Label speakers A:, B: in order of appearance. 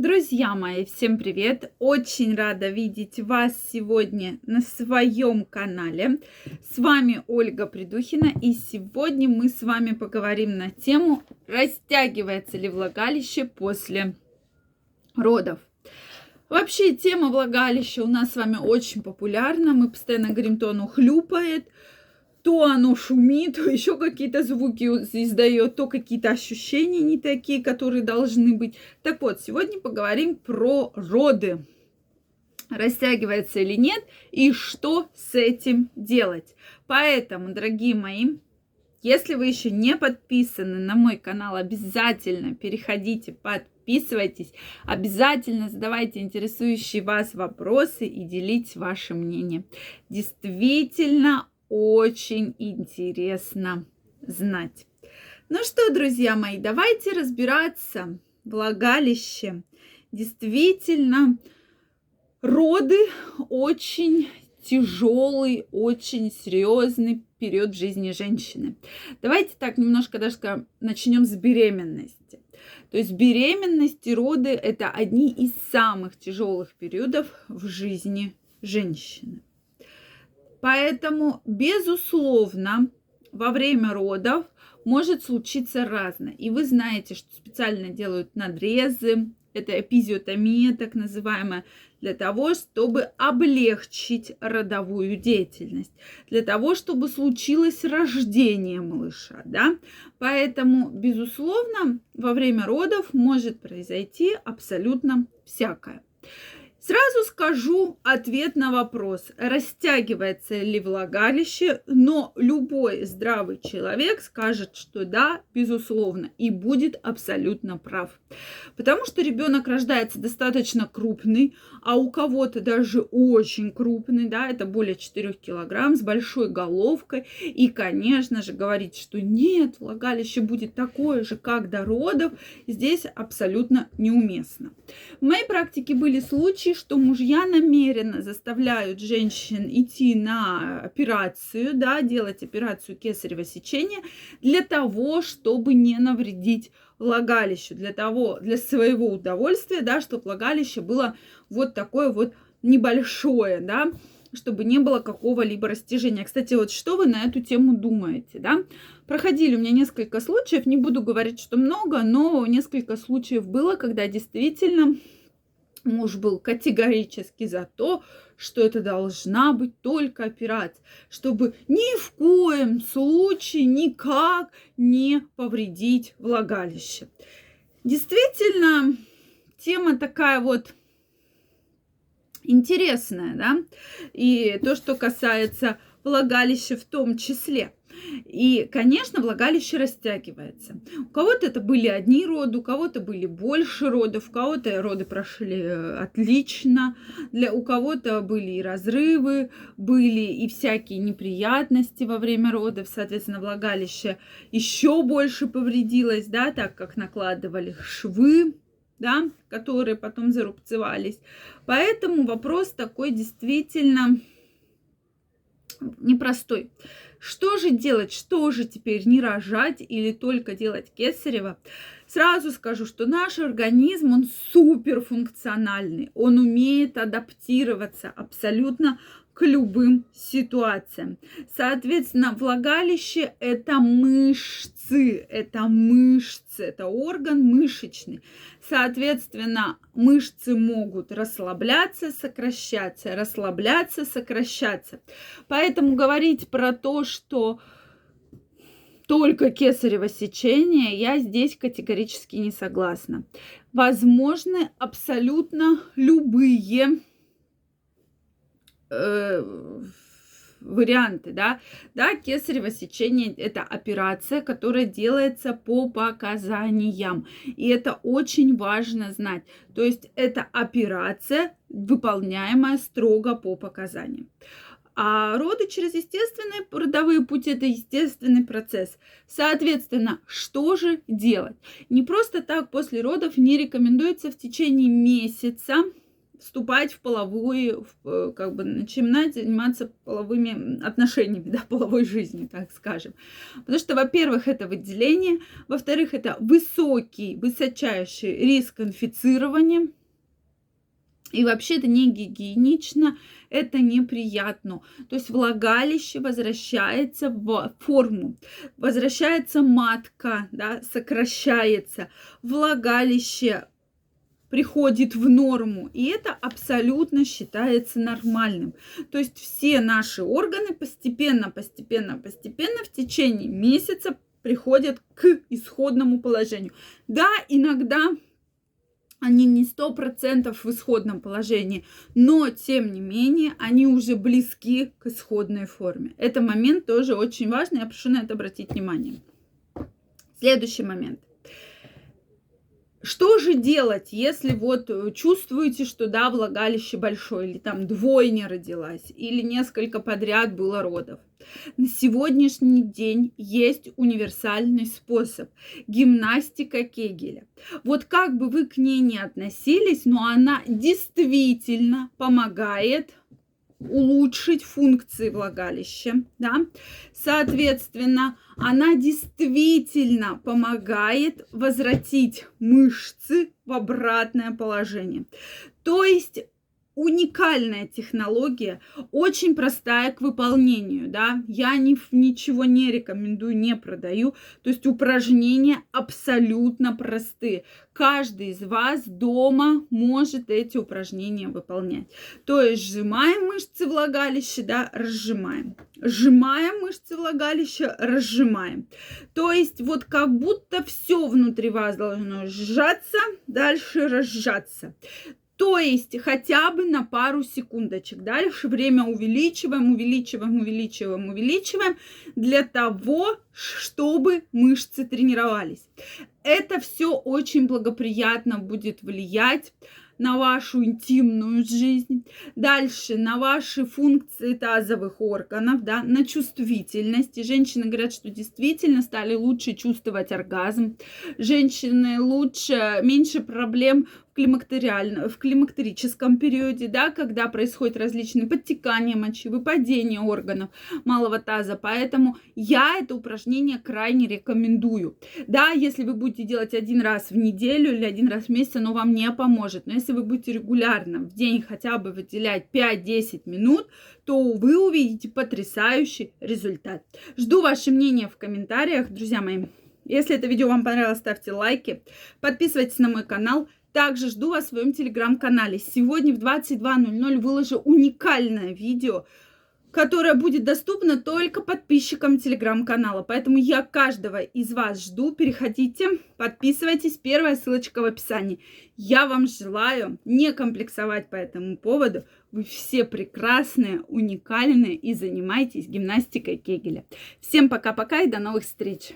A: Друзья мои, всем привет! Очень рада видеть вас сегодня на своем канале. С вами Ольга Придухина, и сегодня мы с вами поговорим на тему, растягивается ли влагалище после родов. Вообще тема влагалища у нас с вами очень популярна. Мы постоянно говорим, то оно хлюпает, то оно шумит, то еще какие-то звуки издает, то какие-то ощущения не такие, которые должны быть. Так вот, сегодня поговорим про роды. Растягивается или нет, и что с этим делать. Поэтому, дорогие мои, если вы еще не подписаны на мой канал, обязательно переходите, подписывайтесь, обязательно задавайте интересующие вас вопросы и делитесь вашим мнением. Действительно очень интересно знать. Ну что, друзья мои, давайте разбираться. Влагалище. Действительно, роды очень тяжелый, очень серьезный период в жизни женщины. Давайте так немножко даже начнем с беременности. То есть беременность и роды – это одни из самых тяжелых периодов в жизни женщины. Поэтому, безусловно, во время родов может случиться разное. И вы знаете, что специально делают надрезы, это эпизиотомия так называемая, для того, чтобы облегчить родовую деятельность, для того, чтобы случилось рождение малыша, да. Поэтому, безусловно, во время родов может произойти абсолютно всякое. Сразу скажу ответ на вопрос, растягивается ли влагалище, но любой здравый человек скажет, что да, безусловно, и будет абсолютно прав. Потому что ребенок рождается достаточно крупный, а у кого-то даже очень крупный, да, это более 4 килограмм, с большой головкой. И, конечно же, говорить, что нет, влагалище будет такое же, как до родов, здесь абсолютно неуместно. В моей практике были случаи, что мужья намеренно заставляют женщин идти на операцию, да, делать операцию кесарево сечения для того, чтобы не навредить влагалищу, для того, для своего удовольствия, да, чтобы влагалище было вот такое вот небольшое, да, чтобы не было какого-либо растяжения. Кстати, вот что вы на эту тему думаете, да? Проходили у меня несколько случаев, не буду говорить, что много, но несколько случаев было, когда действительно Муж был категорически за то, что это должна быть только операция, чтобы ни в коем случае никак не повредить влагалище. Действительно, тема такая вот интересная, да, и то, что касается влагалища в том числе – и, конечно, влагалище растягивается. У кого-то это были одни роды, у кого-то были больше родов, у кого-то роды прошли э, отлично, для, у кого-то были и разрывы, были и всякие неприятности во время родов, соответственно, влагалище еще больше повредилось, да, так как накладывали швы, да, которые потом зарубцевались. Поэтому вопрос такой действительно непростой. Что же делать? Что же теперь не рожать или только делать кесарево? Сразу скажу, что наш организм, он суперфункциональный. Он умеет адаптироваться абсолютно к любым ситуациям. Соответственно, влагалище – это мышцы, это мышцы, это орган мышечный. Соответственно, мышцы могут расслабляться, сокращаться, расслабляться, сокращаться. Поэтому говорить про то, что только кесарево сечение, я здесь категорически не согласна. Возможны абсолютно любые э, варианты, да, да, кесарево сечение – это операция, которая делается по показаниям, и это очень важно знать, то есть это операция, выполняемая строго по показаниям. А роды через естественные родовые пути – это естественный процесс. Соответственно, что же делать? Не просто так после родов не рекомендуется в течение месяца вступать в половую, в, э, как бы начинать заниматься половыми отношениями, да, половой жизнью, так скажем. Потому что, во-первых, это выделение, во-вторых, это высокий, высочайший риск инфицирования, и вообще это не гигиенично, это неприятно. То есть влагалище возвращается в форму, возвращается матка, да, сокращается, влагалище приходит в норму, и это абсолютно считается нормальным. То есть все наши органы постепенно, постепенно, постепенно в течение месяца приходят к исходному положению. Да, иногда они не сто процентов в исходном положении, но тем не менее они уже близки к исходной форме. Это момент тоже очень важный, я прошу на это обратить внимание. Следующий момент. Что же делать, если вот э, чувствуете, что да, влагалище большое, или там двойня родилась, или несколько подряд было родов? На сегодняшний день есть универсальный способ – гимнастика Кегеля. Вот как бы вы к ней не относились, но она действительно помогает улучшить функции влагалища, да. Соответственно, она действительно помогает возвратить мышцы в обратное положение. То есть уникальная технология, очень простая к выполнению, да, я ни, ничего не рекомендую, не продаю, то есть упражнения абсолютно простые. Каждый из вас дома может эти упражнения выполнять. То есть сжимаем мышцы влагалища, да, разжимаем. Сжимаем мышцы влагалища, разжимаем. То есть вот как будто все внутри вас должно сжаться, дальше разжаться. То есть хотя бы на пару секундочек. Дальше время увеличиваем, увеличиваем, увеличиваем, увеличиваем для того, чтобы мышцы тренировались. Это все очень благоприятно будет влиять на вашу интимную жизнь, дальше на ваши функции тазовых органов, да, на чувствительность. И женщины говорят, что действительно стали лучше чувствовать оргазм. Женщины лучше, меньше проблем климактериально, в климактерическом периоде, да, когда происходит различные подтекания мочи, выпадение органов малого таза. Поэтому я это упражнение крайне рекомендую. Да, если вы будете делать один раз в неделю или один раз в месяц, оно вам не поможет. Но если вы будете регулярно в день хотя бы выделять 5-10 минут, то вы увидите потрясающий результат. Жду ваше мнение в комментариях, друзья мои. Если это видео вам понравилось, ставьте лайки, подписывайтесь на мой канал. Также жду вас в своем телеграм-канале. Сегодня в 22.00 выложу уникальное видео, которое будет доступно только подписчикам телеграм-канала. Поэтому я каждого из вас жду. Переходите, подписывайтесь. Первая ссылочка в описании. Я вам желаю не комплексовать по этому поводу. Вы все прекрасные, уникальные и занимайтесь гимнастикой Кегеля. Всем пока-пока и до новых встреч!